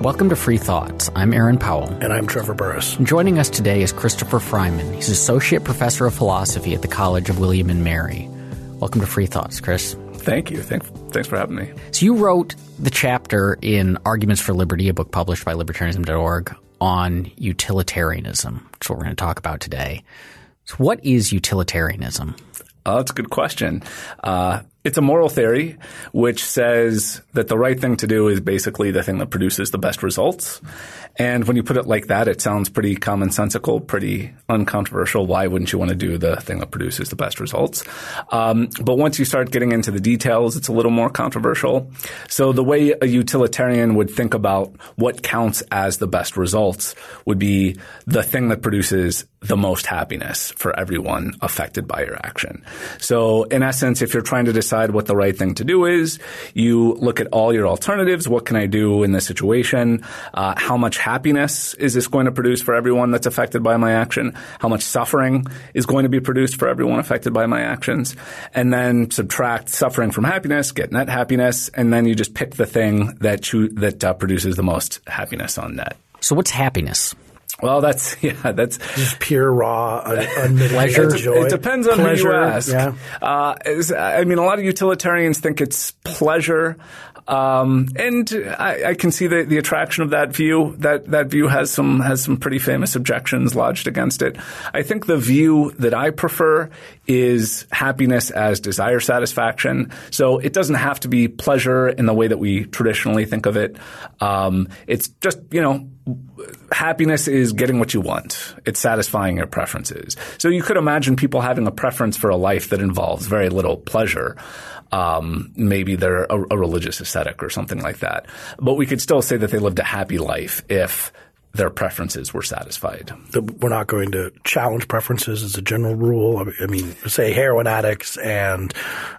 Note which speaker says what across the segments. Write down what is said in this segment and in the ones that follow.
Speaker 1: Welcome to Free Thoughts. I'm Aaron Powell.
Speaker 2: And I'm Trevor Burrus.
Speaker 1: Joining us today is Christopher Freiman. He's Associate Professor of Philosophy at the College of William and Mary. Welcome to Free Thoughts, Chris.
Speaker 3: Thank you. Thanks, thanks for having me.
Speaker 1: So, you wrote the chapter in Arguments for Liberty, a book published by libertarianism.org, on utilitarianism, which is what we're going to talk about today. So, what is utilitarianism?
Speaker 3: Uh, that's a good question. Uh, it's a moral theory which says that the right thing to do is basically the thing that produces the best results. And when you put it like that, it sounds pretty commonsensical, pretty uncontroversial. Why wouldn't you want to do the thing that produces the best results? Um, but once you start getting into the details, it's a little more controversial. So the way a utilitarian would think about what counts as the best results would be the thing that produces the most happiness for everyone affected by your action. So in essence, if you're trying to decide what the right thing to do is, you look at all your alternatives. What can I do in this situation? Uh, how much happiness is this going to produce for everyone that's affected by my action? How much suffering is going to be produced for everyone affected by my actions? And then subtract suffering from happiness, get net happiness, and then you just pick the thing that that uh, produces the most happiness on net.
Speaker 1: So, what's happiness?
Speaker 3: Well, that's yeah, that's
Speaker 2: just pure raw,
Speaker 1: pleasure.
Speaker 2: joy.
Speaker 3: It depends on
Speaker 2: pleasure,
Speaker 3: who you ask.
Speaker 2: Yeah.
Speaker 3: Uh, I mean, a lot of utilitarians think it's pleasure, um, and I, I, can see the, the attraction of that view. That that view has some has some pretty famous objections lodged against it. I think the view that I prefer is happiness as desire satisfaction. So it doesn't have to be pleasure in the way that we traditionally think of it. Um, it's just you know happiness is getting what you want. It's satisfying your preferences. So you could imagine people having a preference for a life that involves very little pleasure. Um, maybe they're a, a religious ascetic or something like that. But we could still say that they lived a happy life if their preferences were satisfied.
Speaker 2: We're not going to challenge preferences as a general rule. I mean, say heroin addicts and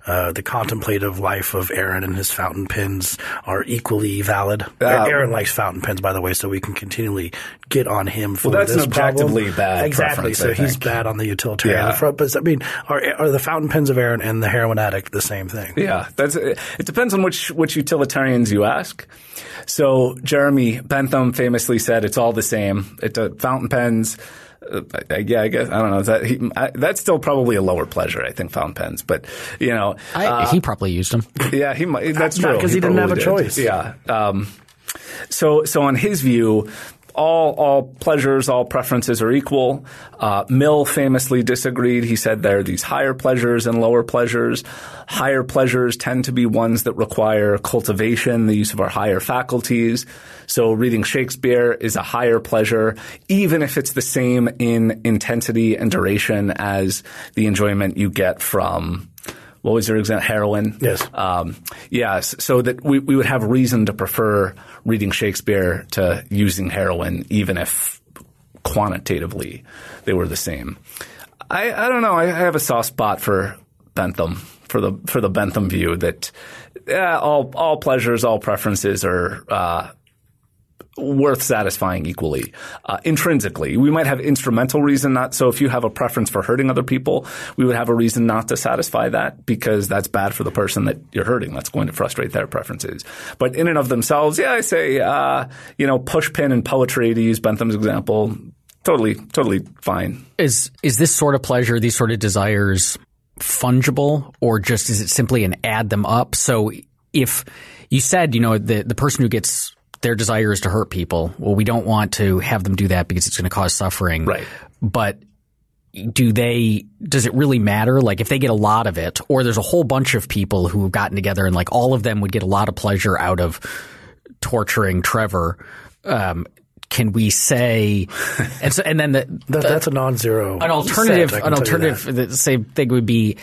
Speaker 2: uh, the contemplative life of Aaron and his fountain pens are equally valid. Uh, Aaron likes fountain pens, by the way, so we can continually get on him for
Speaker 3: well, that's
Speaker 2: this
Speaker 3: an objectively
Speaker 2: problem.
Speaker 3: bad
Speaker 2: exactly. So he's bad on the utilitarian
Speaker 3: yeah.
Speaker 2: front. But I mean, are, are the fountain pens of Aaron and the heroin addict the same thing?
Speaker 3: Yeah, that's it. Depends on which which utilitarians you ask. So Jeremy Bentham famously said, "It's all the same." It uh, fountain pens. Uh, yeah, I guess I don't know. That he, I, that's still probably a lower pleasure, I think, fountain pens. But you know,
Speaker 1: I, uh, he probably used them.
Speaker 3: Yeah, he might. That's true
Speaker 2: because he, he, didn't have a
Speaker 3: did.
Speaker 2: choice.
Speaker 3: Yeah. Um, so, so on his view, all all pleasures, all preferences are equal. Uh, Mill famously disagreed. He said there are these higher pleasures and lower pleasures. Higher pleasures tend to be ones that require cultivation, the use of our higher faculties. So reading Shakespeare is a higher pleasure, even if it's the same in intensity and duration as the enjoyment you get from what was your example? Heroin.
Speaker 2: Yes.
Speaker 3: Um, yes. So that we, we would have reason to prefer reading Shakespeare to using heroin, even if quantitatively they were the same. I, I don't know. I have a soft spot for Bentham, for the for the Bentham view that yeah, all all pleasures, all preferences are uh, worth satisfying equally uh, intrinsically. We might have instrumental reason not. So if you have a preference for hurting other people, we would have a reason not to satisfy that because that's bad for the person that you're hurting. That's going to frustrate their preferences. But in and of themselves, yeah, I say, uh, you know, pushpin and poetry to use Bentham's example. Totally, totally fine.
Speaker 1: Is is this sort of pleasure, these sort of desires, fungible, or just is it simply an add them up? So if you said, you know, the the person who gets their desire is to hurt people. Well, we don't want to have them do that because it's going to cause suffering.
Speaker 3: Right.
Speaker 1: But do they does it really matter like if they get a lot of it or there's a whole bunch of people who have gotten together and like all of them would get a lot of pleasure out of torturing Trevor um, can we say and so and then the,
Speaker 2: that, that's a non-zero
Speaker 1: an alternative
Speaker 2: set,
Speaker 1: an alternative the same thing would be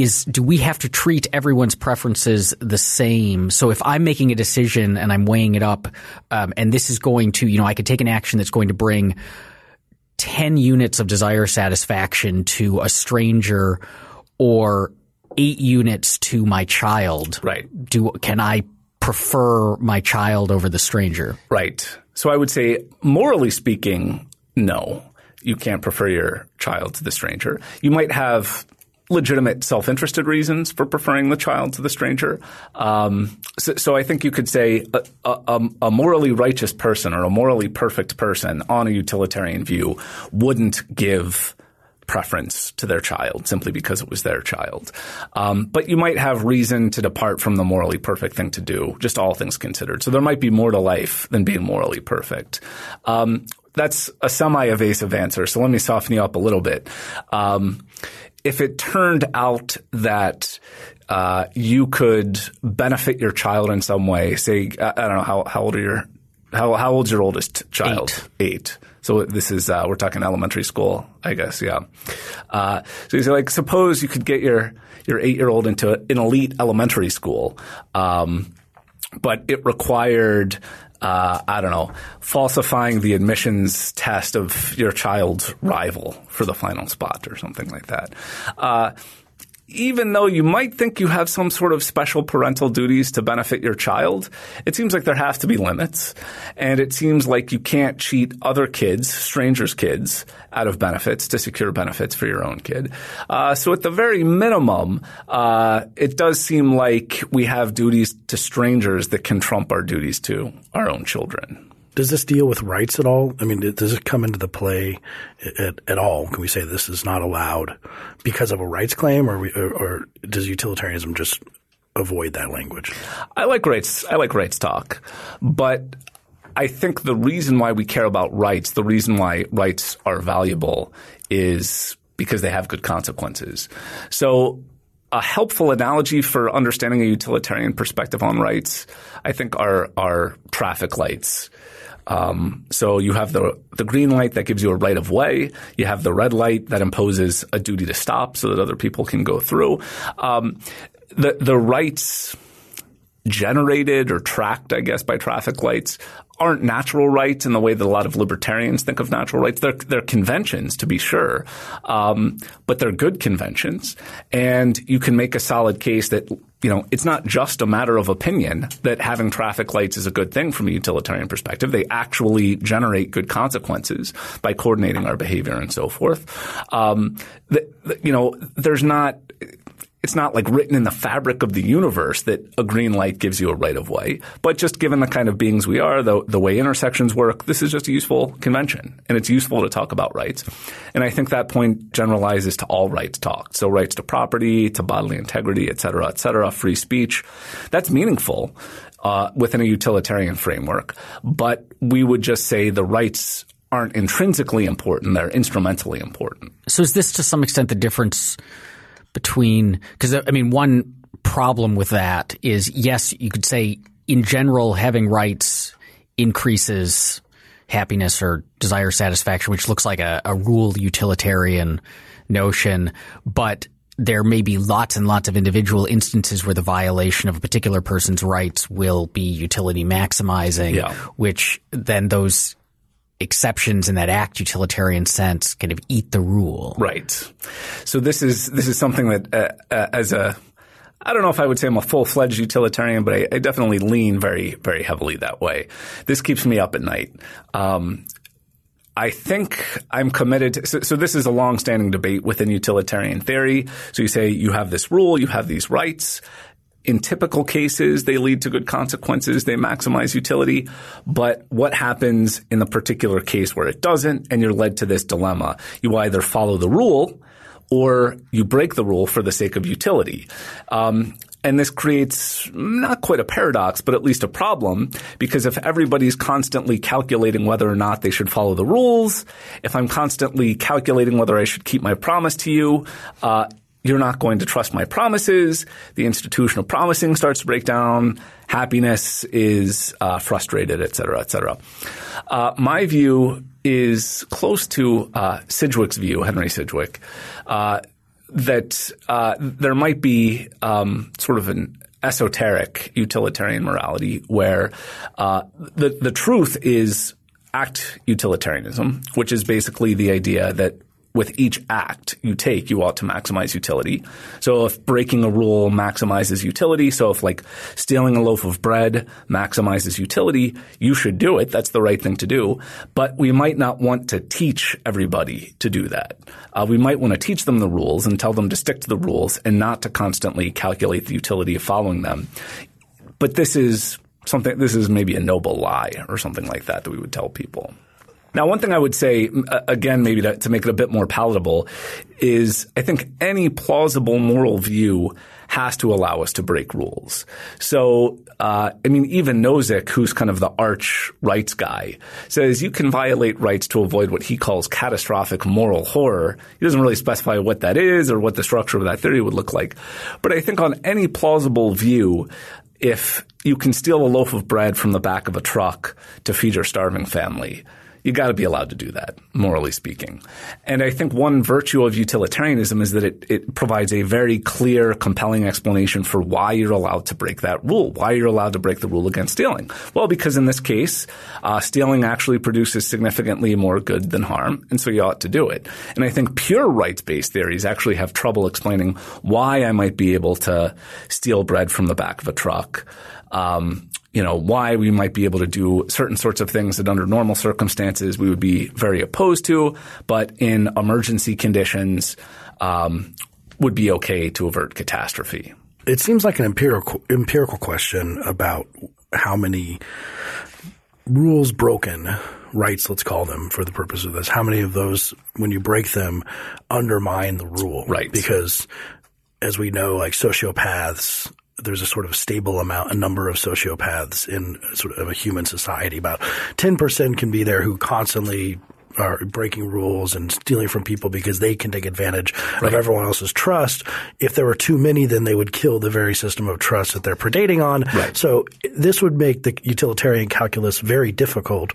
Speaker 1: is do we have to treat everyone's preferences the same? So if I'm making a decision and I'm weighing it up, um, and this is going to, you know, I could take an action that's going to bring 10 units of desire satisfaction to a stranger or eight units to my child.
Speaker 3: Right.
Speaker 1: Do, can I prefer my child over the stranger?
Speaker 3: Right. So I would say, morally speaking, no. You can't prefer your child to the stranger. You might have legitimate self-interested reasons for preferring the child to the stranger. Um, so, so, I think you could say a, a, a, morally righteous person or a morally perfect person on a utilitarian view wouldn't give preference to their child simply because it was their child. Um, but you might have reason to depart from the morally perfect thing to do, just all things considered. So there might be more to life than being morally perfect. Um, that's a semi-evasive answer. So let me soften you up a little bit. Um, if it turned out that uh, you could benefit your child in some way, say, I, don't know, how, how old are your, how, how old's your oldest child?
Speaker 1: Eight.
Speaker 3: Eight. So this is uh, we're talking elementary school, I guess. Yeah. Uh, so you say like, suppose you could get your your eight year old into an elite elementary school, um, but it required. Uh, I don't know, falsifying the admissions test of your child's rival for the final spot or something like that uh, even though you might think you have some sort of special parental duties to benefit your child, it seems like there have to be limits. And it seems like you can't cheat other kids, strangers' kids, out of benefits to secure benefits for your own kid. Uh, so at the very minimum, uh, it does seem like we have duties to strangers that can trump our duties to our own children.
Speaker 2: Does this deal with rights at all? I mean, does it come into the play at, at all? Can we say this is not allowed because of a rights claim, or, or, or does utilitarianism just avoid that language?
Speaker 3: I like rights. I like rights talk, but I think the reason why we care about rights, the reason why rights are valuable, is because they have good consequences. So a helpful analogy for understanding a utilitarian perspective on rights, I think, are are traffic lights. Um, so you have the the green light that gives you a right of way. You have the red light that imposes a duty to stop so that other people can go through. Um, the the rights generated or tracked, I guess, by traffic lights aren't natural rights in the way that a lot of libertarians think of natural rights. They're, they're conventions, to be sure, um, but they're good conventions. And you can make a solid case that, you know, it's not just a matter of opinion that having traffic lights is a good thing from a utilitarian perspective. They actually generate good consequences by coordinating our behavior and so forth. Um, the, the, you know, there's not it's not like written in the fabric of the universe that a green light gives you a right of way. But just given the kind of beings we are, the, the way intersections work, this is just a useful convention. And it's useful to talk about rights. And I think that point generalizes to all rights talk. So rights to property, to bodily integrity, et cetera, et cetera, free speech. That's meaningful. Uh, within a utilitarian framework, but we would just say the rights aren't intrinsically important; they're instrumentally important.
Speaker 1: So, is this to some extent the difference between because I mean one problem with that is yes you could say in general having rights increases happiness or desire satisfaction which looks like a, a rule utilitarian notion but there may be lots and lots of individual instances where the violation of a particular person's rights will be utility maximizing,
Speaker 3: yeah.
Speaker 1: which then those exceptions in that act utilitarian sense kind of eat the rule.
Speaker 3: Right. So this is this is something that uh, uh, as a I don't know if I would say I'm a full fledged utilitarian, but I, I, definitely lean very very heavily that way. This keeps me up at night. Um, I think I'm committed. To, so, so, this is a long-standing debate within utilitarian theory. So you say you have this rule, you have these rights, in typical cases, they lead to good consequences. They maximize utility. But what happens in the particular case where it doesn't and you're led to this dilemma? You either follow the rule or you break the rule for the sake of utility. Um, and this creates not quite a paradox, but at least a problem because if everybody's constantly calculating whether or not they should follow the rules, if I'm constantly calculating whether I should keep my promise to you, uh, you're not going to trust my promises. The institutional promising starts to break down. Happiness is uh, frustrated, et cetera, et cetera. Uh, my view is close to uh, Sidgwick's view, Henry Sidgwick, uh, that uh, there might be um, sort of an esoteric utilitarian morality where uh, the the truth is act utilitarianism, which is basically the idea that with each act you take, you ought to maximize utility. So if breaking a rule maximizes utility, so if like stealing a loaf of bread maximizes utility, you should do it. That's the right thing to do. But we might not want to teach everybody to do that. Uh, we might want to teach them the rules and tell them to stick to the rules and not to constantly calculate the utility of following them. But this is something, this is maybe a noble lie or something like that that we would tell people. Now, one thing I would say, again, maybe to, to, make it a bit more palatable, is I think any plausible moral view has to allow us to break rules. So, uh, I mean, even Nozick, who's kind of the arch rights guy, says you can violate rights to avoid what he calls catastrophic moral horror. He doesn't really specify what that is or what the structure of that theory would look like. But I think on any plausible view, if you can steal a loaf of bread from the back of a truck to feed your starving family, you got to be allowed to do that, morally speaking. And I think one virtue of utilitarianism is that it, it provides a very clear, compelling explanation for why you're allowed to break that rule, why you're allowed to break the rule against stealing. Well, because in this case, uh, stealing actually produces significantly more good than harm, and so you ought to do it. And I think pure rights-based theories actually have trouble explaining why I might be able to steal bread from the back of a truck. Um, you know, why we might be able to do certain sorts of things that under normal circumstances we would be very opposed to, but in emergency conditions um, would be okay to avert catastrophe.
Speaker 2: It seems like an empirical empirical question about how many rules broken rights, let's call them for the purpose of this, how many of those, when you break them, undermine the rule?
Speaker 3: Right.
Speaker 2: Because as we know, like sociopaths there's a sort of stable amount, a number of sociopaths in sort of a human society. About 10% can be there who constantly are breaking rules and stealing from people because they can take advantage right. of everyone else's trust. If there were too many, then they would kill the very system of trust that they're predating on.
Speaker 3: Right.
Speaker 2: So this would make the utilitarian calculus very difficult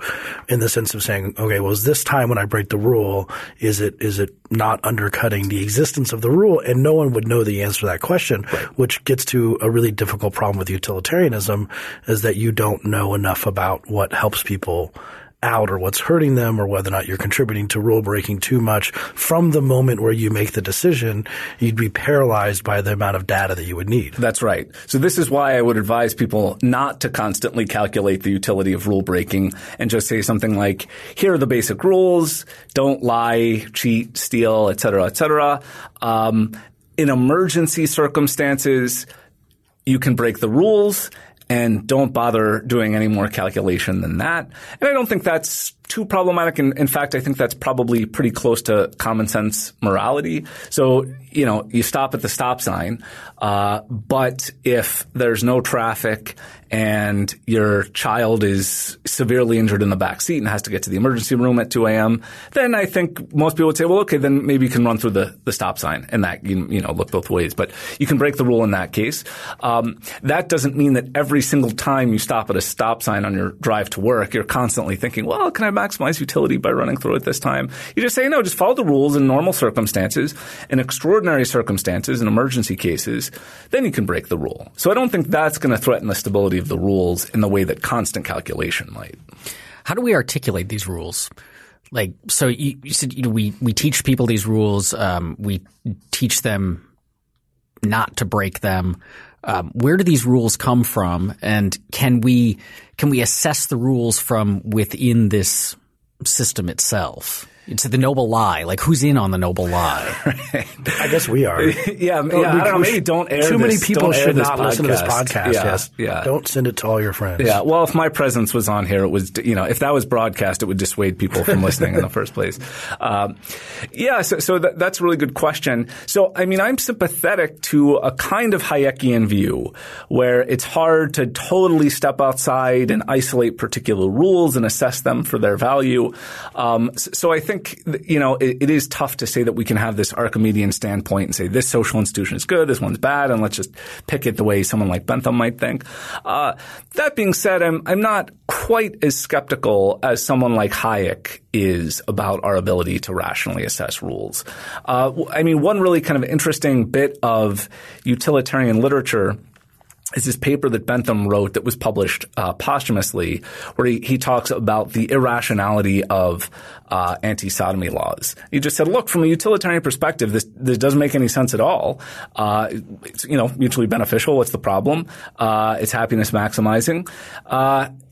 Speaker 2: in the sense of saying, okay, well, is this time when I break the rule, is it is it not undercutting the existence of the rule? And no one would know the answer to that question,
Speaker 3: right.
Speaker 2: which gets to a really difficult problem with utilitarianism is that you don't know enough about what helps people out or what's hurting them or whether or not you're contributing to rule breaking too much from the moment where you make the decision, you'd be paralyzed by the amount of data that you would need.
Speaker 3: That's right. So this is why I would advise people not to constantly calculate the utility of rule breaking and just say something like, here are the basic rules. Don't lie, cheat, steal, et cetera, et cetera. Um, in emergency circumstances, you can break the rules and don't bother doing any more calculation than that. And I don't think that's too problematic. In, in fact, I think that's probably pretty close to common sense morality. So, you know, you stop at the stop sign, uh, but if there's no traffic and your child is severely injured in the back seat and has to get to the emergency room at 2 a.m., then I think most people would say, well, okay, then maybe you can run through the, the stop sign and that, you, you know, look both ways. But you can break the rule in that case. Um, that doesn't mean that every single time you stop at a stop sign on your drive to work, you're constantly thinking, well, can I maximize utility by running through it this time. You just say, no, just follow the rules in normal circumstances. In extraordinary circumstances, in emergency cases, then you can break the rule. So I don't think that's going to threaten the stability of the rules in the way that constant calculation might.
Speaker 1: How do we articulate these rules? Like, so you, you said, you know, we, we teach people these rules. Um, we teach them not to break them. Um, where do these rules come from, and can we can we assess the rules from within this system itself? It's the noble lie. Like who's in on the noble lie?
Speaker 2: I guess we are.
Speaker 3: yeah, yeah. I don't know. Maybe don't air.
Speaker 2: Too
Speaker 3: this,
Speaker 2: many people should not
Speaker 3: podcast.
Speaker 2: listen to this podcast.
Speaker 3: Yeah,
Speaker 2: yes.
Speaker 3: Yeah.
Speaker 2: Don't send it to all your friends.
Speaker 3: Yeah. Well, if my presence was on here, it was you know if that was broadcast, it would dissuade people from listening in the first place. Um, yeah. So, so that, that's a really good question. So I mean, I'm sympathetic to a kind of Hayekian view where it's hard to totally step outside and isolate particular rules and assess them for their value. Um, so I think think, you know, it, it is tough to say that we can have this Archimedean standpoint and say this social institution is good, this one's bad, and let's just pick it the way someone like Bentham might think. Uh, that being said, I'm, I'm not quite as skeptical as someone like Hayek is about our ability to rationally assess rules. Uh, I mean, one really kind of interesting bit of utilitarian literature is this paper that Bentham wrote that was published uh, posthumously, where he, he talks about the irrationality of uh, anti-sodomy laws. He just said, look, from a utilitarian perspective, this this doesn't make any sense at all. Uh, it's you know mutually beneficial. What's the problem? Uh, it's happiness maximizing.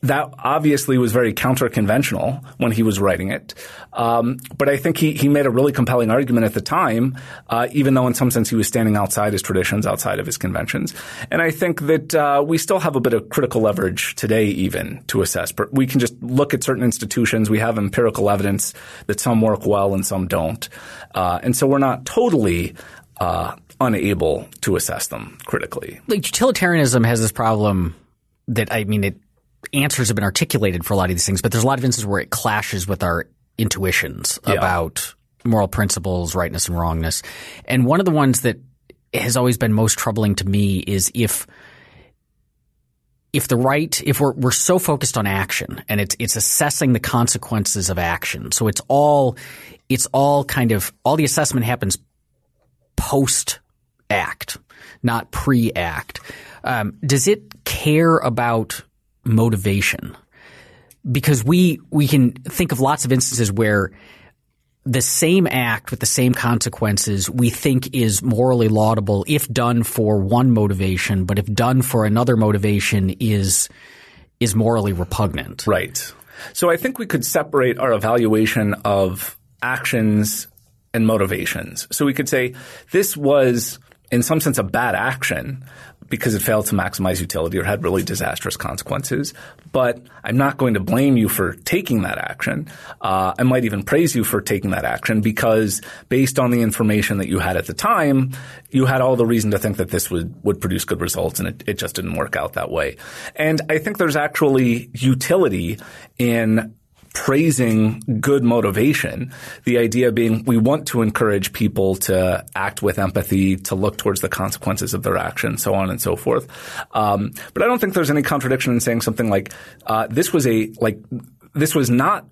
Speaker 3: That obviously was very counter-conventional when he was writing it. Um, but I think he, he made a really compelling argument at the time, uh, even though in some sense he was standing outside his traditions, outside of his conventions. And I think that uh, we still have a bit of critical leverage today even to assess. But we can just look at certain institutions. We have empirical evidence that some work well and some don't. Uh, and so we're not totally uh, unable to assess them critically.
Speaker 1: Like utilitarianism has this problem that I mean it answers have been articulated for a lot of these things, but there's a lot of instances where it clashes with our intuitions
Speaker 3: Yeah.
Speaker 1: about moral principles, rightness and wrongness. And one of the ones that has always been most troubling to me is if if the right if we're we're so focused on action and it's it's assessing the consequences of action. So it's all it's all kind of all the assessment happens post act, not pre act. Um, does it care about motivation? Because we we can think of lots of instances where the same act with the same consequences we think is morally laudable if done for one motivation, but if done for another motivation is is morally repugnant.
Speaker 3: Right. So I think we could separate our evaluation of actions and motivations. So we could say this was in some sense a bad action because it failed to maximize utility or had really disastrous consequences. But I'm not going to blame you for taking that action. Uh, I might even praise you for taking that action because based on the information that you had at the time, you had all the reason to think that this would, would produce good results and it, it just didn't work out that way. And I think there's actually utility in praising good motivation. The idea being we want to encourage people to act with empathy, to look towards the consequences of their action, so on and so forth. Um, but I don't think there's any contradiction in saying something like uh, this was a like this was not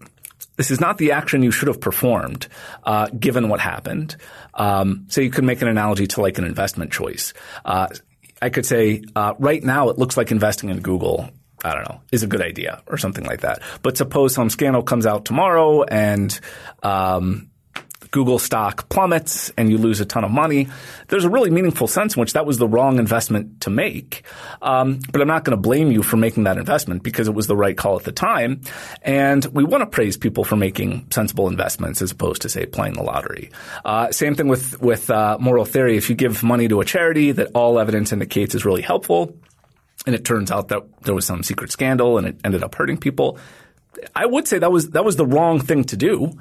Speaker 3: this is not the action you should have performed, uh, given what happened. Um, so you could make an analogy to like an investment choice. Uh, I could say uh, right now it looks like investing in Google. I don't know, is a good idea or something like that. But suppose some scandal comes out tomorrow and um, Google stock plummets and you lose a ton of money. There's a really meaningful sense in which that was the wrong investment to make. Um, but I'm not going to blame you for making that investment because it was the right call at the time. And we want to praise people for making sensible investments as opposed to say playing the lottery. Uh, same thing with with uh, moral theory. If you give money to a charity that all evidence indicates is really helpful, and it turns out that there was some secret scandal and it ended up hurting people. I would say that was that was the wrong thing to do.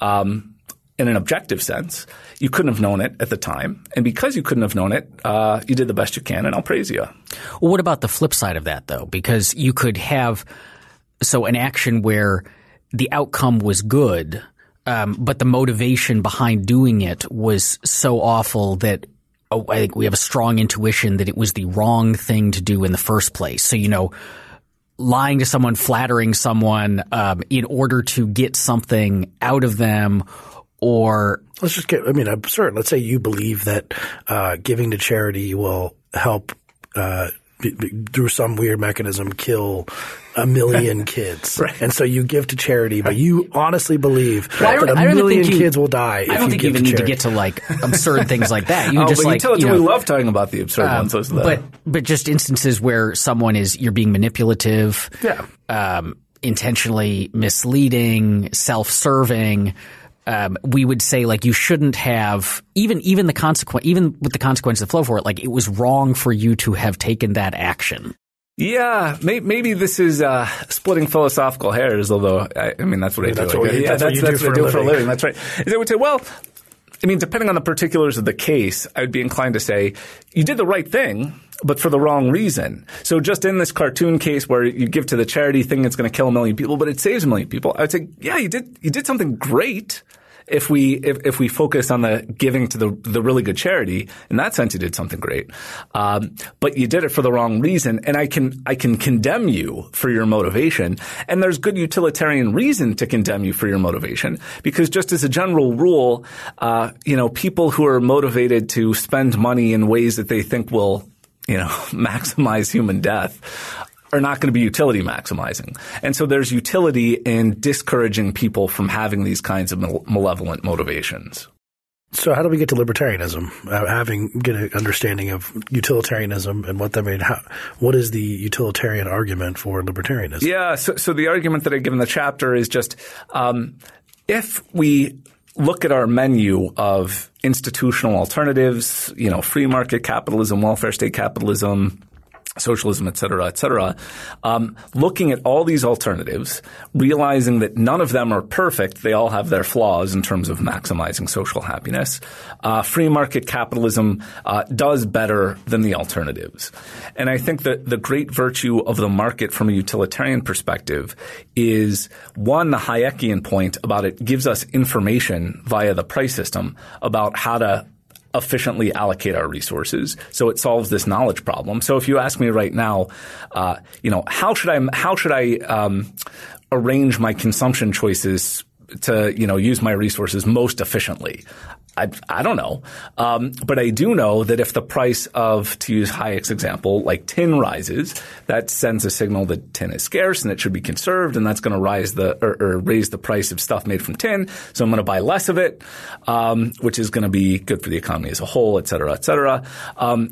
Speaker 3: Um, in an objective sense, you couldn't have known it at the time, and because you couldn't have known it, uh, you did the best you can, and I'll praise you.
Speaker 1: Well, what about the flip side of that, though? Because you could have so an action where the outcome was good, um, but the motivation behind doing it was so awful that oh, I think we have a strong intuition that it was the wrong thing to do in the first place. So you know, lying to someone, flattering someone um, in order to get something out of them, or
Speaker 2: Let's just get, I mean, absurd. Let's say you believe that uh, giving to charity will help uh, through some weird mechanism kill a million kids. And so you give to charity, but you honestly believe
Speaker 1: don't-
Speaker 2: that a million
Speaker 1: you-
Speaker 2: kids will die
Speaker 1: I don't
Speaker 2: you
Speaker 1: think you even
Speaker 2: to
Speaker 1: need to get to like absurd things like that. You
Speaker 3: Oh,
Speaker 1: just
Speaker 3: but
Speaker 1: like
Speaker 3: utility,
Speaker 1: you
Speaker 3: we love talking about the absurd
Speaker 1: Um,
Speaker 3: ones.
Speaker 1: But but just instances where someone is you're being manipulative,
Speaker 2: Yeah.
Speaker 1: um, intentionally misleading, self-serving. Um, we would say like you shouldn't have even even the consequence even with the consequences that flow for it. Like it was wrong for you to have taken that action.
Speaker 3: Yeah, may, maybe this is uh, splitting philosophical hairs. Although I, I mean, that's what I
Speaker 2: That's
Speaker 3: do.
Speaker 2: what
Speaker 3: I
Speaker 2: you-
Speaker 3: guess.
Speaker 2: that's what you do
Speaker 3: that's
Speaker 2: for a
Speaker 3: I do for a
Speaker 2: living.
Speaker 3: living. That's right. Is I would say, well, I mean, depending on the particulars of the case, I would be inclined to say you did the right thing, but for the wrong reason. So just in this cartoon case where you give to the charity thing that's going to kill a million people, but it saves a million people, I would say, yeah, you did you did something great. If we if, if we focus on the giving to the the really good charity, in that sense, you did something great. Um, but you did it for the wrong reason, and I can I can condemn you for your motivation. And there's good utilitarian reason to condemn you for your motivation because just as a general rule, uh, you know, people who are motivated to spend money in ways that they think will you know, maximize human death are not going to be utility maximizing. And so there's utility in discouraging people from having these kinds of malevolent motivations.
Speaker 2: So how do we get to libertarianism? Uh, having get an understanding of utilitarianism and what that means. How, what is the utilitarian argument for libertarianism?
Speaker 3: Yeah. So, so the argument that I give in the chapter is just um, if we look at our menu of institutional alternatives, you know, free market capitalism, welfare state capitalism, socialism, et cetera, et cetera, um, looking at all these alternatives, realizing that none of them are perfect. They all have their flaws in terms of maximizing social happiness. Uh, free market capitalism uh, does better than the alternatives. And I think that the great virtue of the market from a utilitarian perspective is one, the Hayekian point about it gives us information via the price system about how to efficiently allocate our resources. So it solves this knowledge problem. So if you ask me right now, uh, you know, how should I how should I um, arrange my consumption choices to you know use my resources most efficiently? I, I don't know. Um, but I do know that if the price of, to use Hayek's example, like tin rises, that sends a signal that tin is scarce and it should be conserved, and that's going to rise the or, or, raise the price of stuff made from tin. So I'm going to buy less of it, um, which is going to be good for the economy as a whole, et cetera, et cetera. Um,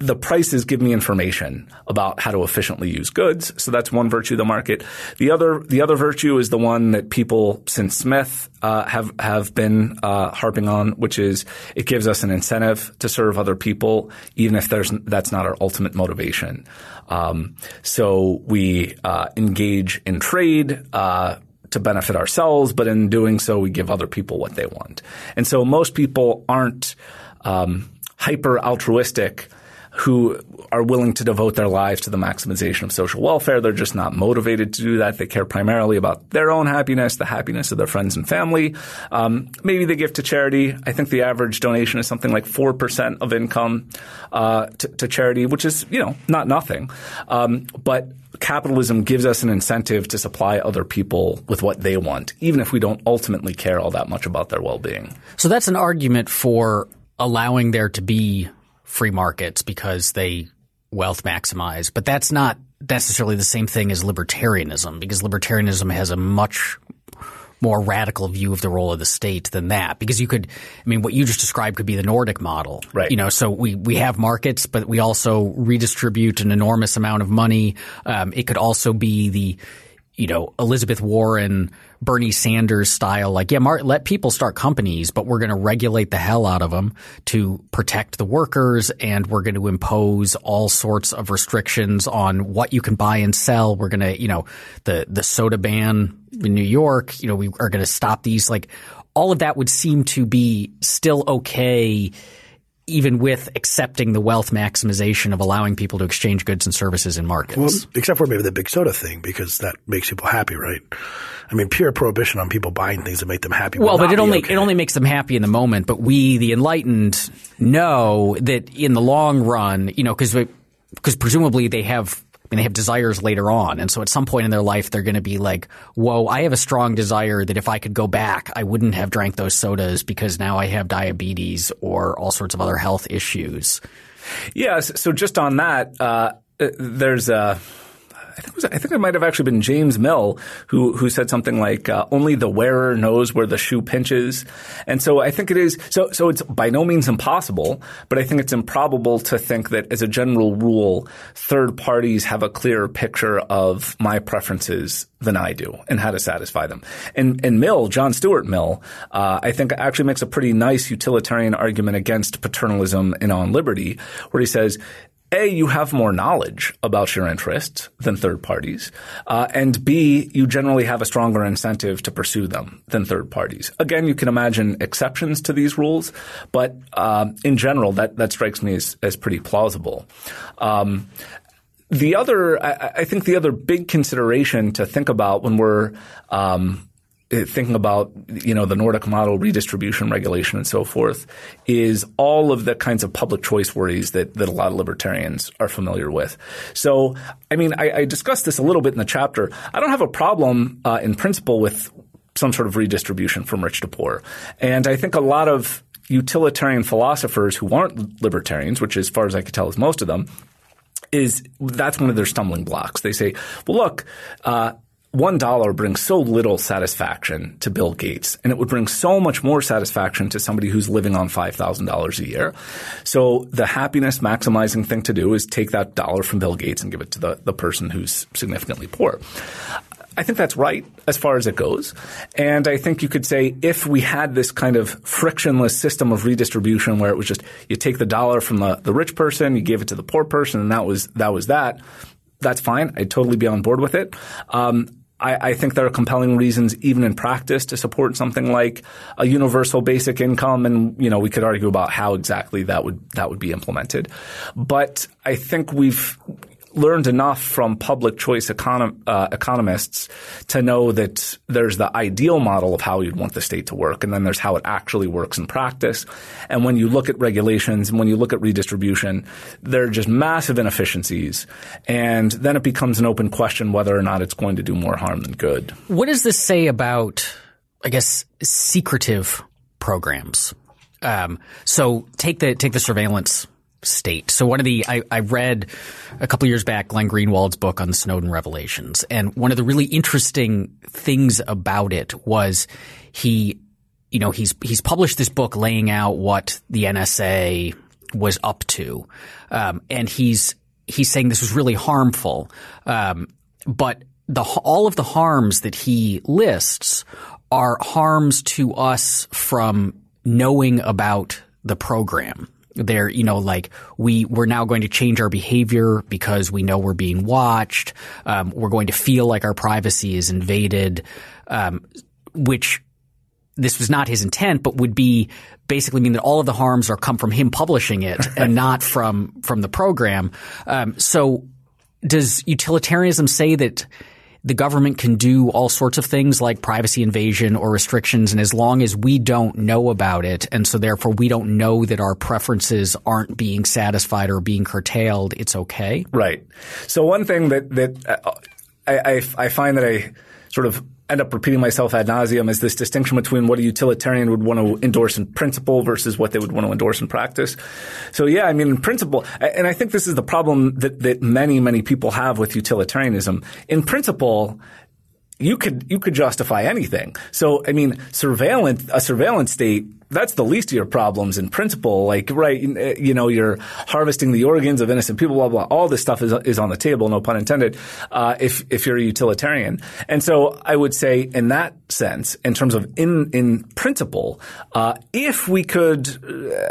Speaker 3: the prices give me information about how to efficiently use goods. So that's one virtue of the market. The other, the other virtue is the one that people since Smith uh, have have been uh, harping on, which is it gives us an incentive to serve other people, even if there's that's not our ultimate motivation. Um, so we uh, engage in trade. Uh, to benefit ourselves, but in doing so, we give other people what they want. And so most people aren't um, hyper altruistic who are willing to devote their lives to the maximization of social welfare. They're just not motivated to do that. They care primarily about their own happiness, the happiness of their friends and family. Um, maybe they give to charity. I think the average donation is something like 4% of income uh, to, to, charity, which is, you know, not nothing. Um, but capitalism gives us an incentive to supply other people with what they want, even if we don't ultimately care all that much about their well-being.
Speaker 1: So that's an argument for allowing there to be free markets because they wealth maximize. But that's not necessarily the same thing as libertarianism because libertarianism has a much more radical view of the role of the state than that. Because you could, I mean, what you just described could be the Nordic model.
Speaker 3: Right.
Speaker 1: You know, so we, we have markets, but we also redistribute an enormous amount of money. Um, it could also be the, you know, Elizabeth Warren Bernie Sanders style, like, yeah, Mark, let people start companies, but we're going to regulate the hell out of them to protect the workers and we're going to impose all sorts of restrictions on what you can buy and sell. We're going to, you know, the, the soda ban in New York, you know, we are going to stop these. Like all of that would seem to be still okay even with accepting the wealth maximization of allowing people to exchange goods and services in markets. Well,
Speaker 2: except for maybe the big soda thing, because that makes people happy, right? I mean, pure prohibition on people buying things that make them happy.
Speaker 1: Well, but it only
Speaker 2: okay.
Speaker 1: it only makes them happy in the moment. But we, the enlightened, know that in the long run, you know, because because presumably they have They have desires later on. And so at some point in their life, they're going to be like, whoa, I have a strong desire that if I could go back, I wouldn't have drank those sodas because now I have diabetes or all sorts of other health issues.
Speaker 3: Yes. So just on that, uh, there's a I think, was, I think it might have actually been James Mill who who said something like uh, only the wearer knows where the shoe pinches, and so I think it is so so it's by no means impossible, but I think it's improbable to think that as a general rule, third parties have a clearer picture of my preferences than I do and how to satisfy them. And and Mill, John Stuart Mill, uh, I think actually makes a pretty nice utilitarian argument against paternalism and on liberty, where he says a, you have more knowledge about your interests than third parties, uh, and B, you generally have a stronger incentive to pursue them than third parties. Again, you can imagine exceptions to these rules, but uh, in general, that that strikes me as, as pretty plausible. Um, the other, I, I, think, the other big consideration to think about when we're um, thinking about you know the Nordic model redistribution regulation and so forth is all of the kinds of public choice worries that that a lot of libertarians are familiar with. So I mean I, I discussed this a little bit in the chapter. I don't have a problem uh, in principle with some sort of redistribution from rich to poor, and I think a lot of utilitarian philosophers who aren't libertarians, which as far as I could tell is most of them, is that's one of their stumbling blocks. They say, well, look, uh, one dollar brings so little satisfaction to Bill Gates, and it would bring so much more satisfaction to somebody who's living on five thousand dollars a year. So the happiness maximizing thing to do is take that dollar from Bill Gates and give it to the, the person who's significantly poor. I think that's right as far as it goes. And I think you could say if we had this kind of frictionless system of redistribution where it was just you take the dollar from the, the rich person, you give it to the poor person, and that was that was that. That's fine. I'd totally be on board with it. Um, I, I, think there are compelling reasons, even in practice, to support something like a universal basic income, and you know we could argue about how exactly that would that would be implemented. But I think we've learned enough from public choice econom- uh, economists to know that there's the ideal model of how you'd want the state to work, and then there's how it actually works in practice. And when you look at regulations and when you look at redistribution, there are just massive inefficiencies. And then it becomes an open question whether or not it's going to do more harm than good.
Speaker 1: What does this say about, I guess, secretive programs? Um, so take the take the surveillance state. So one of the I, I read a couple years back Glenn Greenwald's book on the Snowden revelations, and one of the really interesting things about it was he, you know, he's he's published this book laying out what the NSA was up to, um, and he's he's saying this was really harmful, um, but the all of the harms that he lists are harms to us from knowing about the program they're, you know, like we we're now going to change our behavior because we know we're being watched. Um, we're going to feel like our privacy is invaded, um, which this was not his intent, but would be basically mean that all of the harms are come from him publishing it and not from from the program. Um, so, does utilitarianism say that the government can do all sorts of things like privacy invasion or restrictions. And as long as we don't know about it, and so therefore we don't know that our preferences aren't being satisfied or being curtailed, it's okay.
Speaker 3: Right. So one thing that that uh, I, I, I find that I sort of end up repeating myself ad nauseum is this distinction between what a utilitarian would want to endorse in principle versus what they would want to endorse in practice. So yeah, I mean, in principle, and I think this is the problem that, that many, many people have with utilitarianism. In principle, you could you could justify anything. So I mean, surveillance a surveillance state that's the least of your problems in principle. Like, right, you know, you're harvesting the organs of innocent people, blah, blah. All this stuff is, is on the table, no pun intended, uh, if, if you're a utilitarian. And so I would say in that sense, in terms of in, in principle, uh, if we could,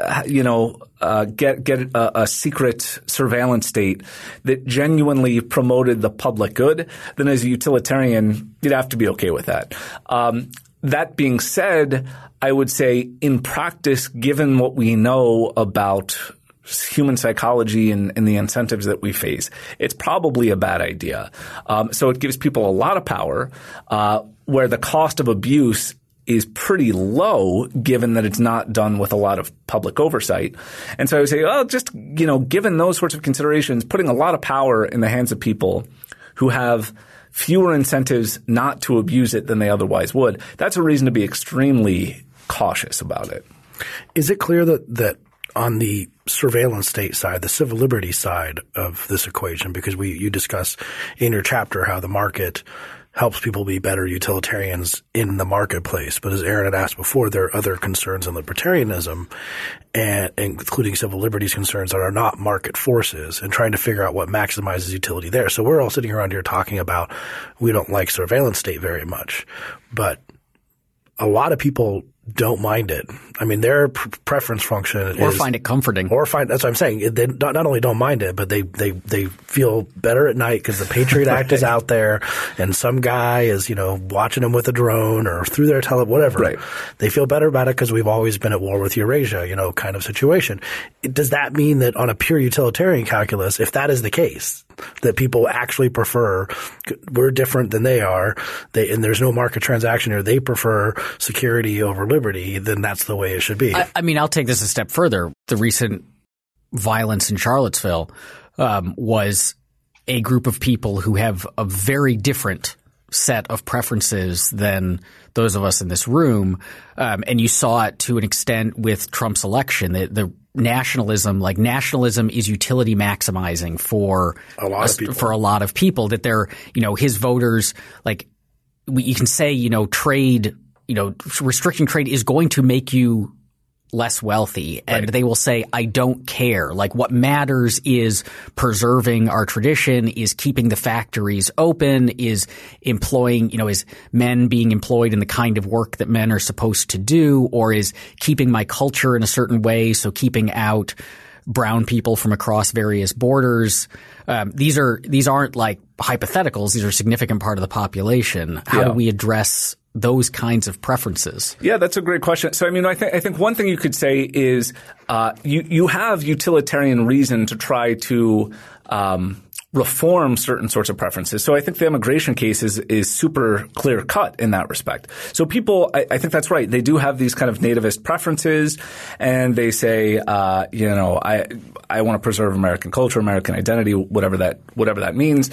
Speaker 3: uh, you know, uh, get get a, a, secret surveillance state that genuinely promoted the public good, then as a utilitarian, you'd have to be okay with that. Um, that being said, I would say in practice, given what we know about human psychology and, and, the incentives that we face, it's probably a bad idea. Um, so it gives people a lot of power, uh, where the cost of abuse is pretty low given that it's not done with a lot of public oversight. And so I would say, well, just, you know, given those sorts of considerations, putting a lot of power in the hands of people who have fewer incentives not to abuse it than they otherwise would, that's a reason to be extremely cautious about it.
Speaker 2: Is it clear that that on the surveillance state side, the civil liberty side of this equation, because we you discuss in your chapter how the market helps people be better utilitarians in the marketplace. But as Aaron had asked before, there are other concerns in libertarianism, and including civil liberties concerns that are not market forces, and trying to figure out what maximizes utility there. So we're all sitting around here talking about we don't like surveillance state very much, but a lot of people don't mind it. I mean, their preference function
Speaker 1: or
Speaker 2: is,
Speaker 1: find it comforting,
Speaker 2: or find that's what I'm saying. They not, not only don't mind it, but they they they feel better at night because the Patriot Act is out there, and some guy is you know watching them with a drone or through their tele whatever.
Speaker 3: Right.
Speaker 2: They feel better about it because we've always been at war with Eurasia, you know, kind of situation. Does that mean that on a pure utilitarian calculus, if that is the case, that people actually prefer we're different than they are, they, and there's no market transaction here, they prefer security over liberty, then that's the way it should be.
Speaker 1: I, I mean, I'll take this a step further. The recent violence in Charlottesville um, was a group of people who have a very different set of preferences than those of us in this room. Um, and you saw it to an extent with Trump's election. The, the nationalism, like nationalism is utility maximizing for
Speaker 2: a lot of people.
Speaker 1: for a lot of people that they're, you know, his voters, like we, you can say, you know, trade, you know, restricting trade is going to make you less wealthy and
Speaker 3: Right.
Speaker 1: they will say i don't care like what matters is preserving our tradition is keeping the factories open is employing you know is men being employed in the kind of work that men are supposed to do or is keeping my culture in a certain way so keeping out brown people from across various borders um, these are these aren't like hypotheticals these are a significant part of the population how
Speaker 3: Yeah.
Speaker 1: do we address those kinds of preferences
Speaker 3: Yeah, that's a great question. So, I mean, I think I think one thing you could say is uh, you you have utilitarian reason to try to um, reform certain sorts of preferences. So, I think the immigration case is is super clear cut in that respect. So, people, I, I think that's right. They do have these kind of nativist preferences, and they say, uh, you know, I I want to preserve American culture, American identity, whatever that whatever that means.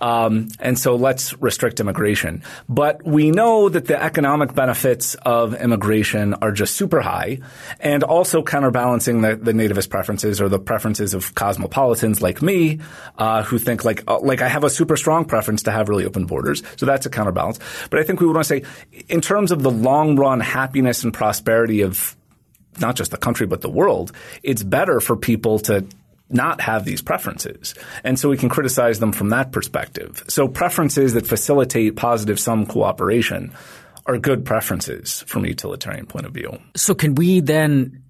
Speaker 3: Um, and so let's restrict immigration. But we know that the economic benefits of immigration are just super high and also counterbalancing the, the nativist preferences or the preferences of cosmopolitans like me, uh, who think like, uh, like I have a super strong preference to have really open borders. So that's a counterbalance. But I think we would want to say in terms of the long run happiness and prosperity of not just the country but the world, it's better for people to not have these preferences. And so we can criticize them from that perspective. So preferences that facilitate positive sum cooperation are good preferences from a utilitarian point of view.
Speaker 1: So can we then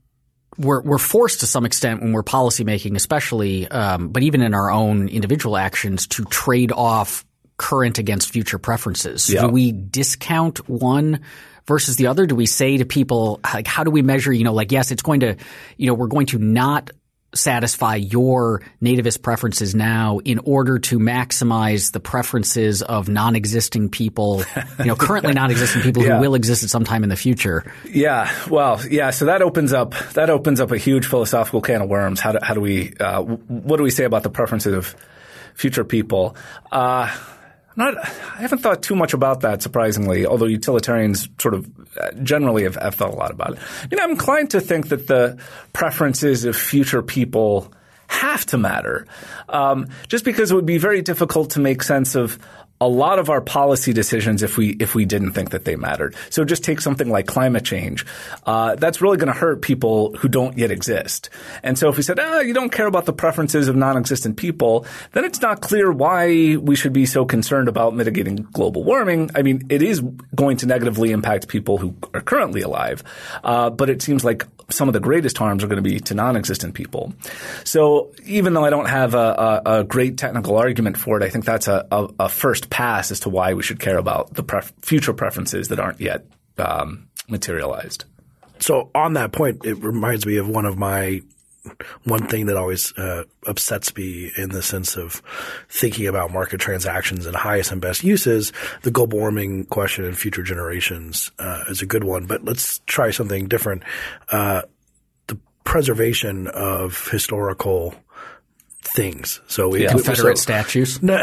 Speaker 1: we're we're forced to some extent when we're policymaking, especially, um, but even in our own individual actions, to trade off current against future preferences.
Speaker 3: Yeah.
Speaker 1: Do we discount one versus the other? Do we say to people like, how do we measure? You know, like yes, it's going to, you know, we're going to not satisfy your nativist preferences now in order to maximize the preferences of non-existing people, you know, currently non-existing people
Speaker 3: Yeah.
Speaker 1: who will exist at some time in the future.
Speaker 3: Yeah, well, yeah. So that opens up that opens up a huge philosophical can of worms. How do, how do we uh, what do we say about the preferences of future people? Uh, not, I haven't thought too much about that, surprisingly. Although utilitarians sort of uh, generally have, have thought a lot about it. You know, I'm inclined to think that the preferences of future people have to matter, um, just because it would be very difficult to make sense of a lot of our policy decisions if we if we didn't think that they mattered. So just take something like climate change. Uh, that's really going to hurt people who don't yet exist. And so if we said, ah, you don't care about the preferences of non-existent people, then it's not clear why we should be so concerned about mitigating global warming. I mean, it is going to negatively impact people who are currently alive, uh, but it seems like some of the greatest harms are going to be to non-existent people. So even though I don't have a, a, a great technical argument for it, I think that's a, a, a first pass as to why we should care about the pref- future preferences that aren't yet um, materialized.
Speaker 2: So on that point, it reminds me of one of my one thing that always uh, upsets me in the sense of thinking about market transactions and highest and best uses. The global warming question and future generations uh, is a good one, but let's try something different. Uh, the preservation of historical things. So we,
Speaker 3: Yeah.
Speaker 1: Confederate
Speaker 2: so-
Speaker 1: statues.
Speaker 2: no,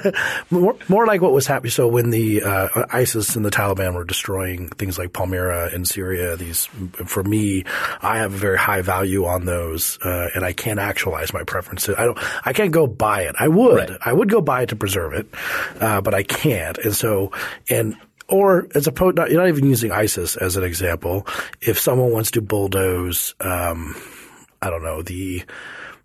Speaker 2: more, more like what was happening. So when the uh, ISIS and the Taliban were destroying things like Palmyra in Syria, these for me, I have a very high value on those, uh, and I can't actualize my preferences. I don't. I can't go buy it. I would.
Speaker 3: Right.
Speaker 2: I would go buy it to preserve it, uh, but I can't. And so and. Or as opposed, not, you're not even using ISIS as an example. If someone wants to bulldoze, um, I don't know the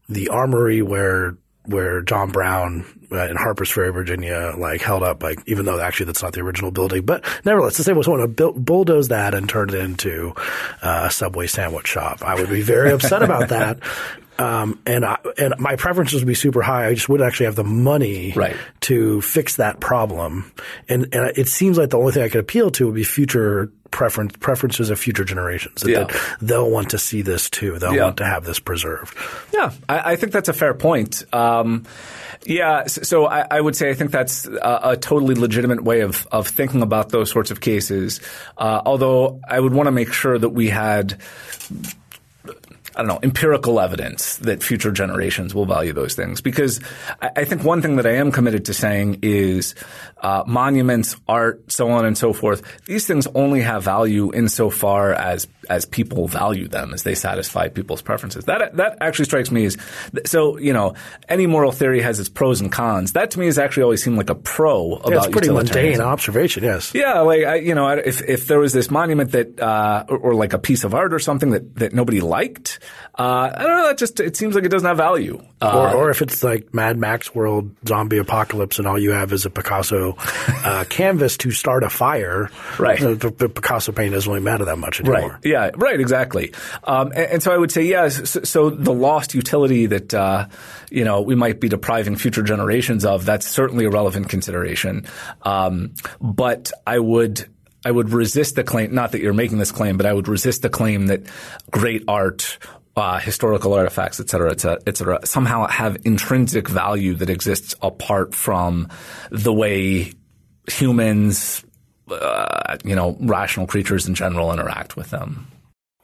Speaker 2: the armory where where John Brown uh, in Harper's Ferry, Virginia, like held up, like even though actually that's not the original building, but nevertheless, to say was someone to build, bulldoze that and turn it into uh, a Subway sandwich shop, I would be very upset about that. Um, and I, and my preferences would be super high. I just wouldn't actually have the money
Speaker 3: Right.
Speaker 2: to fix that problem. And and it seems like the only thing I could appeal to would be future preference preferences of future generations. That
Speaker 3: Yeah.
Speaker 2: they'll want to see this too. They'll
Speaker 3: Yeah.
Speaker 2: want to have this preserved.
Speaker 3: Yeah, I, I think that's a fair point. Um, yeah, so I, I would say I think that's a, a totally legitimate way of of thinking about those sorts of cases. Uh, although I would want to make sure that we had. I don't know, empirical evidence that future generations will value those things. Because I, think one thing that I am committed to saying is uh, monuments, art, so on and so forth. These things only have value insofar as as people value them, as they satisfy people's preferences. That that actually strikes me as so. You know, any moral theory has its pros and cons. That to me has actually always seemed like a pro about
Speaker 2: Yeah, it's pretty mundane observation. Yes.
Speaker 3: Yeah, like I, you know, if if there was this monument that, uh, or, or like a piece of art or something that that nobody liked, uh, I don't know. That just it seems like it doesn't have value. Uh,
Speaker 2: Or, or if it's like Mad Max world zombie apocalypse and all you have is a Picasso uh, canvas to start a fire,
Speaker 3: Right.
Speaker 2: The, the, the Picasso paint doesn't really matter that much anymore.
Speaker 3: Right. Yeah. Right. Exactly. Um, and, and so I would say, yeah. So, so the lost utility that uh, you know we might be depriving future generations of that's certainly a relevant consideration. Um, but I would. I would resist the claim, not that you're making this claim, but I would resist the claim that great art, uh, historical artifacts, et cetera, et cetera, et cetera, somehow have intrinsic value that exists apart from the way humans, uh, you know, rational creatures in general interact with them.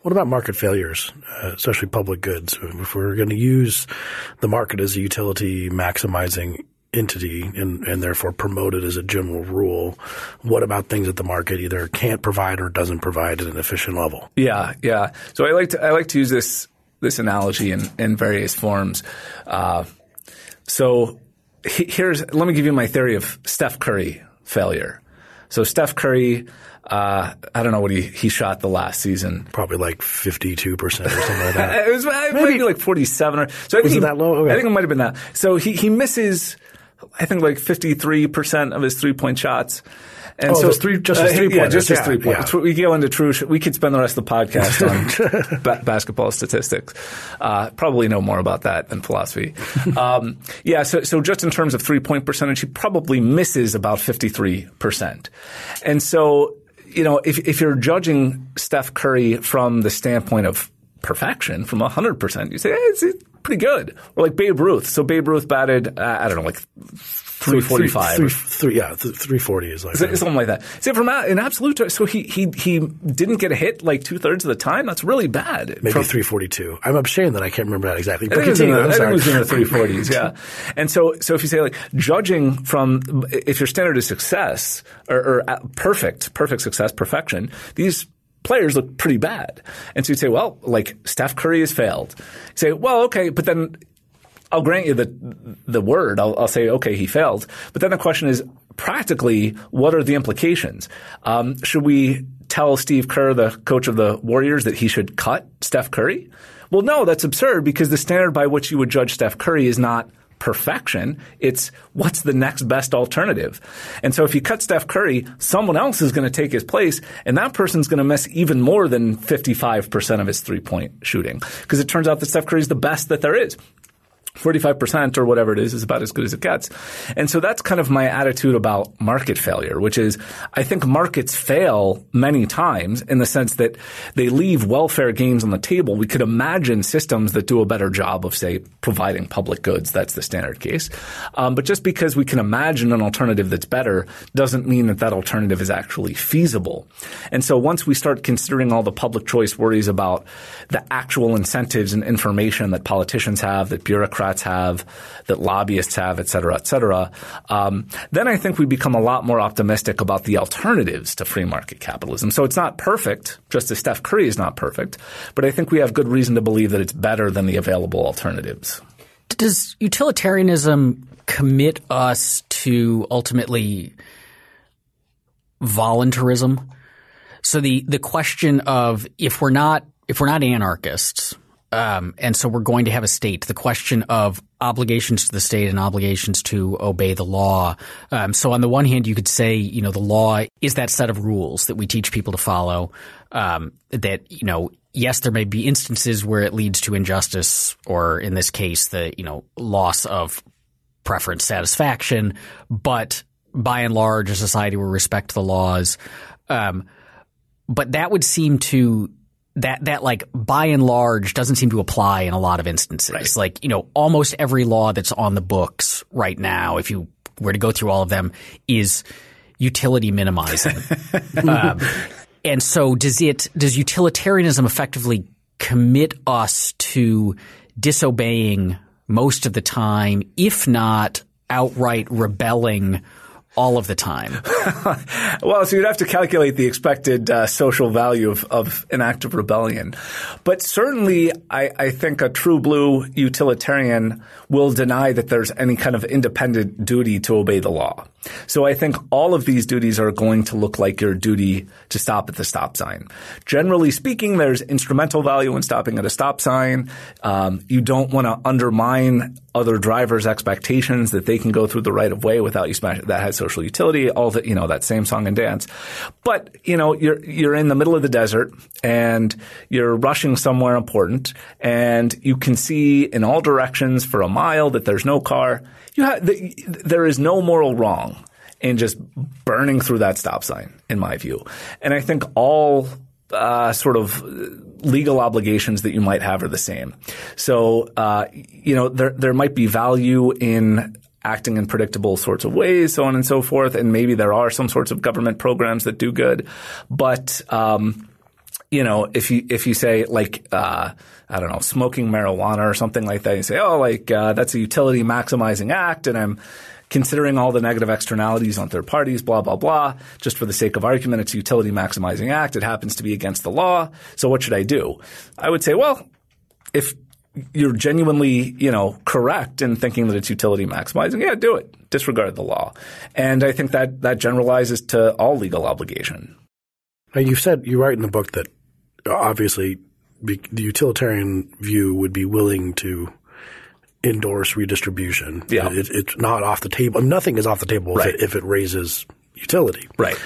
Speaker 2: What about market failures, uh, especially public goods? If we're going to use the market as a utility maximizing entity and, and therefore promote it as a general rule, what about things that the market either can't provide or doesn't provide at an efficient level?
Speaker 3: Yeah, yeah. So I like to I like to use this this analogy in in various forms. Uh, so here's let me give you my theory of Steph Curry failure. So Steph Curry, uh, I don't know what he he shot the last season.
Speaker 2: Probably like 52% or something like that.
Speaker 3: It was it might be like 47 or so. I think
Speaker 2: Was
Speaker 3: he-
Speaker 2: that low? Okay.
Speaker 3: I think it might have been that. So he he misses, I think like 53 percent of his three point shots. And
Speaker 2: Oh,
Speaker 3: so
Speaker 2: three- just his
Speaker 3: uh, Yeah,
Speaker 2: three-pointers.
Speaker 3: just his
Speaker 2: Yeah,
Speaker 3: three pointers.
Speaker 2: yeah.
Speaker 3: We go into true. We could spend the rest of the podcast on ba- basketball statistics. Uh, probably know more about that than philosophy. um, yeah. So so just in terms of three point percentage, he probably misses about 53 percent. And so you know, if if you're judging Steph Curry from the standpoint of perfection, from 100%, you say, hey, it's, it's pretty good. Or like Babe Ruth. So Babe Ruth batted, uh, I don't know, like 345.
Speaker 2: Three, yeah, th- 340 is like
Speaker 3: so- something like that. So from an absolute, so he he he didn't get a hit like two thirds of the time. That's really bad.
Speaker 2: maybe
Speaker 3: From-
Speaker 2: 342. I'm ashamed that I can't remember that exactly. But
Speaker 3: think, it was in
Speaker 2: continue.
Speaker 3: the,
Speaker 2: I'm
Speaker 3: I think it
Speaker 2: sorry.
Speaker 3: was in the three forties, yeah. And so, so if you say like judging from if your standard is success or, or uh, perfect, perfect success, perfection, these players look pretty bad. And so you'd say, well, like Steph Curry has failed. You say, well, okay, but then I'll grant you the the word. I'll, I'll say, okay, he failed. But then the question is, practically, what are the implications? Um, should we tell Steve Kerr, the coach of the Warriors, that he should cut Steph Curry? Well, no, that's absurd because the standard by which you would judge Steph Curry is not perfection. It's what's the next best alternative. And so if you cut Steph Curry, someone else is going to take his place, and that person's going to miss even more than 55% of his three point shooting because it turns out that Steph Curry is the best that there is. 45% or whatever it is is about as good as it gets. And so that's kind of my attitude about market failure, which is I think markets fail many times in the sense that they leave welfare gains on the table. We could imagine systems that do a better job of, say, providing public goods. That's the standard case. Um, but just because we can imagine an alternative that's better doesn't mean that that alternative is actually feasible. And so once we start considering all the public choice worries about the actual incentives and information that politicians have, that bureaucrats have, that lobbyists have, et cetera, et cetera, um, then I think we become a lot more optimistic about the alternatives to free market capitalism. So it's not perfect, just as Steph Curry is not perfect, but I think we have good reason to believe that it's better than the available alternatives.
Speaker 1: Does utilitarianism commit us to ultimately voluntarism? So the the question of if we're not if we're not anarchists, um, and so we're going to have a state, the question of obligations to the state and obligations to obey the law. Um, so on the one hand, you could say, you know, the law is that set of rules that we teach people to follow. Um, that you know, yes, there may be instances where it leads to injustice, or in this case, the you know loss of preference satisfaction, but by and large, a society will respect the laws. Um, but that would seem to that that like by and large doesn't seem to apply in a lot of instances. Like you know, almost every law that's on the books right now, if you were to go through all of them, is utility minimizing. um, and so, does it does utilitarianism effectively commit us to disobeying most of the time, if not outright rebelling all of the time.
Speaker 3: well, so you'd have to calculate the expected uh, social value of, of, an act of rebellion. But certainly, I, I, think a true blue utilitarian will deny that there's any kind of independent duty to obey the law. So I think all of these duties are going to look like your duty to stop at the stop sign. Generally speaking, there's instrumental value in stopping at a stop sign. Um, you don't want to undermine other drivers' expectations that they can go through the right of way without you smash that has social utility, all that you know, that same song and dance. But, you know, you're you're in the middle of the desert and you're rushing somewhere important and you can see in all directions for a mile that there's no car. You have, the, there is no moral wrong in just burning through that stop sign, in my view. And I think all uh, sort of legal obligations that you might have are the same. So, uh, you know, there there might be value in acting in predictable sorts of ways, so on and so forth, and maybe there are some sorts of government programs that do good, but um, you know, if you if you say like uh, I don't know, smoking marijuana or something like that, you say, oh, like uh, that's a utility maximizing act, and I'm considering all the negative externalities on third parties, blah, blah, blah. Just for the sake of argument, it's a utility maximizing act. It happens to be against the law. So what should I do? I would say, well, if you're genuinely, you know, correct in thinking that it's utility maximizing, yeah, do it. Disregard the law. And I think that that generalizes to all legal obligation.
Speaker 2: Now, you said you write in the book that obviously the utilitarian view would be willing to endorse redistribution.
Speaker 3: Yeah.
Speaker 2: It, it's not off the table. Nothing is off the table
Speaker 3: right.
Speaker 2: if, it, if, it, raises utility.
Speaker 3: Right.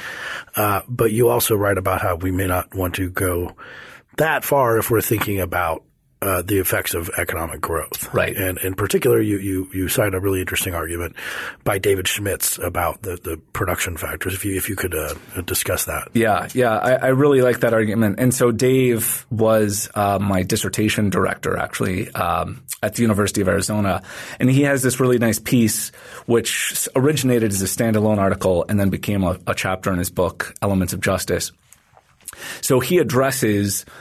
Speaker 2: Uh, but you also write about how we may not want to go that far if we're thinking about uh, the effects of economic growth.
Speaker 3: Right.
Speaker 2: And in particular, you, you, you cite a really interesting argument by David Schmidtz about the, the production factors. If you, if you could uh, discuss that.
Speaker 3: Yeah, yeah. I, I, really like that argument. And so Dave was uh, my dissertation director actually um, at the University of Arizona. And he has this really nice piece which originated as a standalone article and then became a, a chapter in his book, Elements of Justice. So he addresses –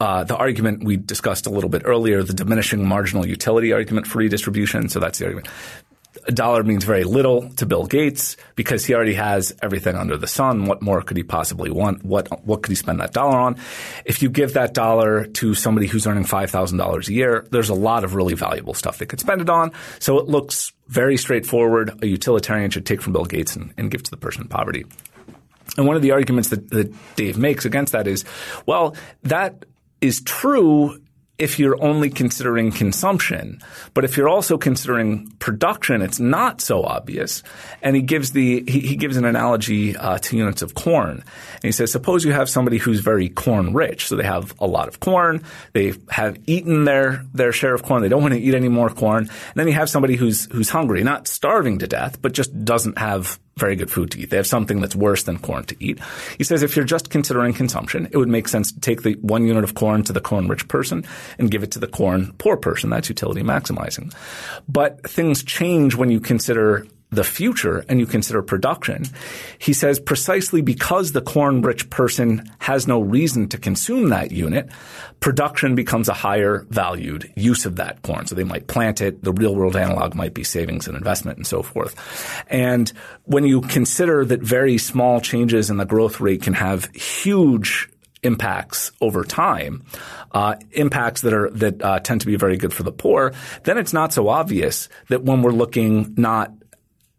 Speaker 3: uh, the argument we discussed a little bit earlier, the diminishing marginal utility argument for redistribution. So that's the argument. A dollar means very little to Bill Gates because he already has everything under the sun. What more could he possibly want? What what could he spend that dollar on? If you give that dollar to somebody who's earning five thousand dollars a year, there's a lot of really valuable stuff they could spend it on. So it looks very straightforward. A utilitarian should take from Bill Gates and, and give to the person in poverty. And one of the arguments that, that Dave makes against that is, well, that is true if you're only considering consumption. But if you're also considering production, it's not so obvious. And he gives the he, he gives an analogy uh, to units of corn. And he says, suppose you have somebody who's very corn rich, so they have a lot of corn, they have eaten their their share of corn, they don't want to eat any more corn. And then you have somebody who's who's hungry, not starving to death, but just doesn't have very good food to eat. They have something that's worse than corn to eat. He says if you're just considering consumption, it would make sense to take the one unit of corn to the corn rich person and give it to the corn poor person. That's utility maximizing. But things change when you consider the future and you consider production, he says precisely because the corn rich person has no reason to consume that unit, production becomes a higher valued use of that corn. So they might plant it. The real world analog might be savings and investment and so forth. And when you consider that very small changes in the growth rate can have huge impacts over time, uh, impacts that are that uh, tend to be very good for the poor, then it's not so obvious that when we're looking not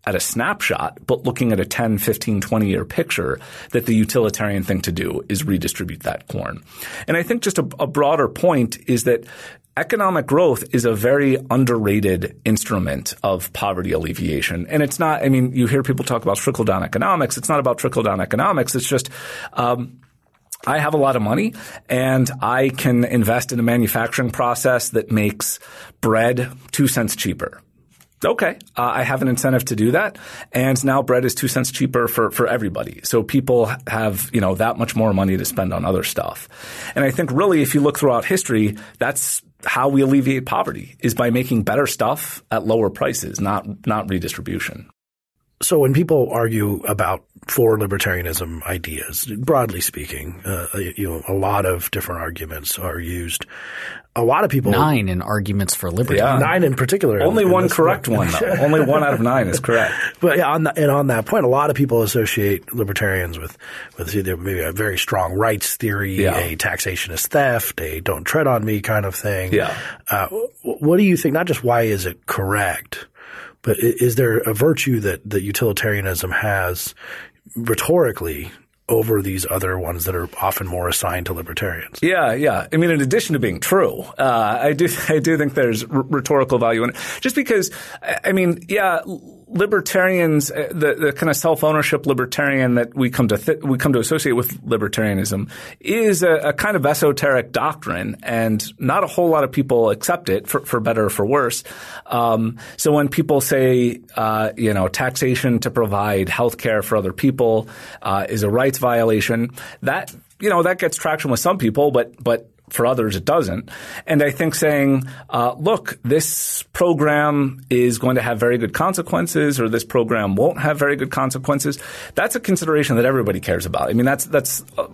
Speaker 3: at a snapshot, but looking at a 10, 15, 20 year picture, that the utilitarian thing to do is redistribute that corn. And I think just a, a broader point is that economic growth is a very underrated instrument of poverty alleviation. And it's not, I mean, you hear people talk about trickle down economics. It's not about trickle down economics. It's just, um, I have a lot of money and I can invest in a manufacturing process that makes bread two cents cheaper okay, uh, I have an incentive to do that. And now bread is two cents cheaper for, for everybody. So people have, you know, that much more money to spend on other stuff. And I think really if you look throughout history, that's how we alleviate poverty is by making better stuff at lower prices, not, not redistribution.
Speaker 2: So when people argue about for libertarianism ideas, broadly speaking, uh, you know, a lot of different arguments are used. A lot of people
Speaker 1: nine in arguments for liberty.
Speaker 3: Yeah.
Speaker 2: nine in particular.
Speaker 3: Only
Speaker 2: in
Speaker 3: one correct
Speaker 2: book.
Speaker 3: one, though. Only one out of nine is correct.
Speaker 2: But yeah, on the, and on that point, a lot of people associate libertarians with with either maybe a very strong rights theory,
Speaker 3: Yeah.
Speaker 2: a taxation is theft, a don't tread on me kind of thing.
Speaker 3: Yeah.
Speaker 2: Uh, what do you think? Not just why is it correct, but is there a virtue that that utilitarianism has rhetorically over these other ones that are often more assigned to libertarians?
Speaker 3: Yeah, yeah. I mean, in addition to being true, uh, I do I do think there's r- rhetorical value in it. Just because, I I mean, yeah, libertarians, uh, the, the kind of self ownership libertarian that we come to th- we come to associate with libertarianism is a, a kind of esoteric doctrine, and not a whole lot of people accept it for, for better or for worse. Um, so when people say, uh, you know, taxation to provide health care for other people uh, is a rights violation, that you know that gets traction with some people, but but for others it doesn't. And I think saying, uh, look, this program is going to have very good consequences, or this program won't have very good consequences. That's a consideration that everybody cares about. I mean, that's that's. Uh,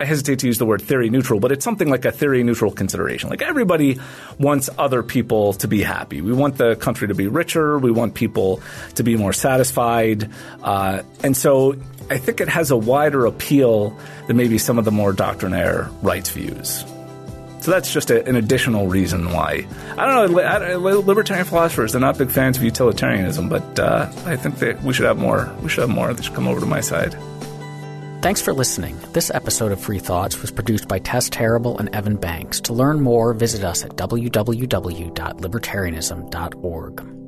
Speaker 3: I hesitate to use the word theory neutral, but it's something like a theory neutral consideration. Like everybody wants other people to be happy. We want the country to be richer. We want people to be more satisfied. Uh, and so I think it has a wider appeal than maybe some of the more doctrinaire rights views. So that's just a, an additional reason why. I don't know. li- I- Libertarian philosophers, they're not big fans of utilitarianism, but uh, I think that we should have more. We should have more. They should come over to my side.
Speaker 1: Thanks for listening. This episode of Free Thoughts was produced by Tess Terrible and Evan Banks. To learn more, visit us at www.libertarianism.org.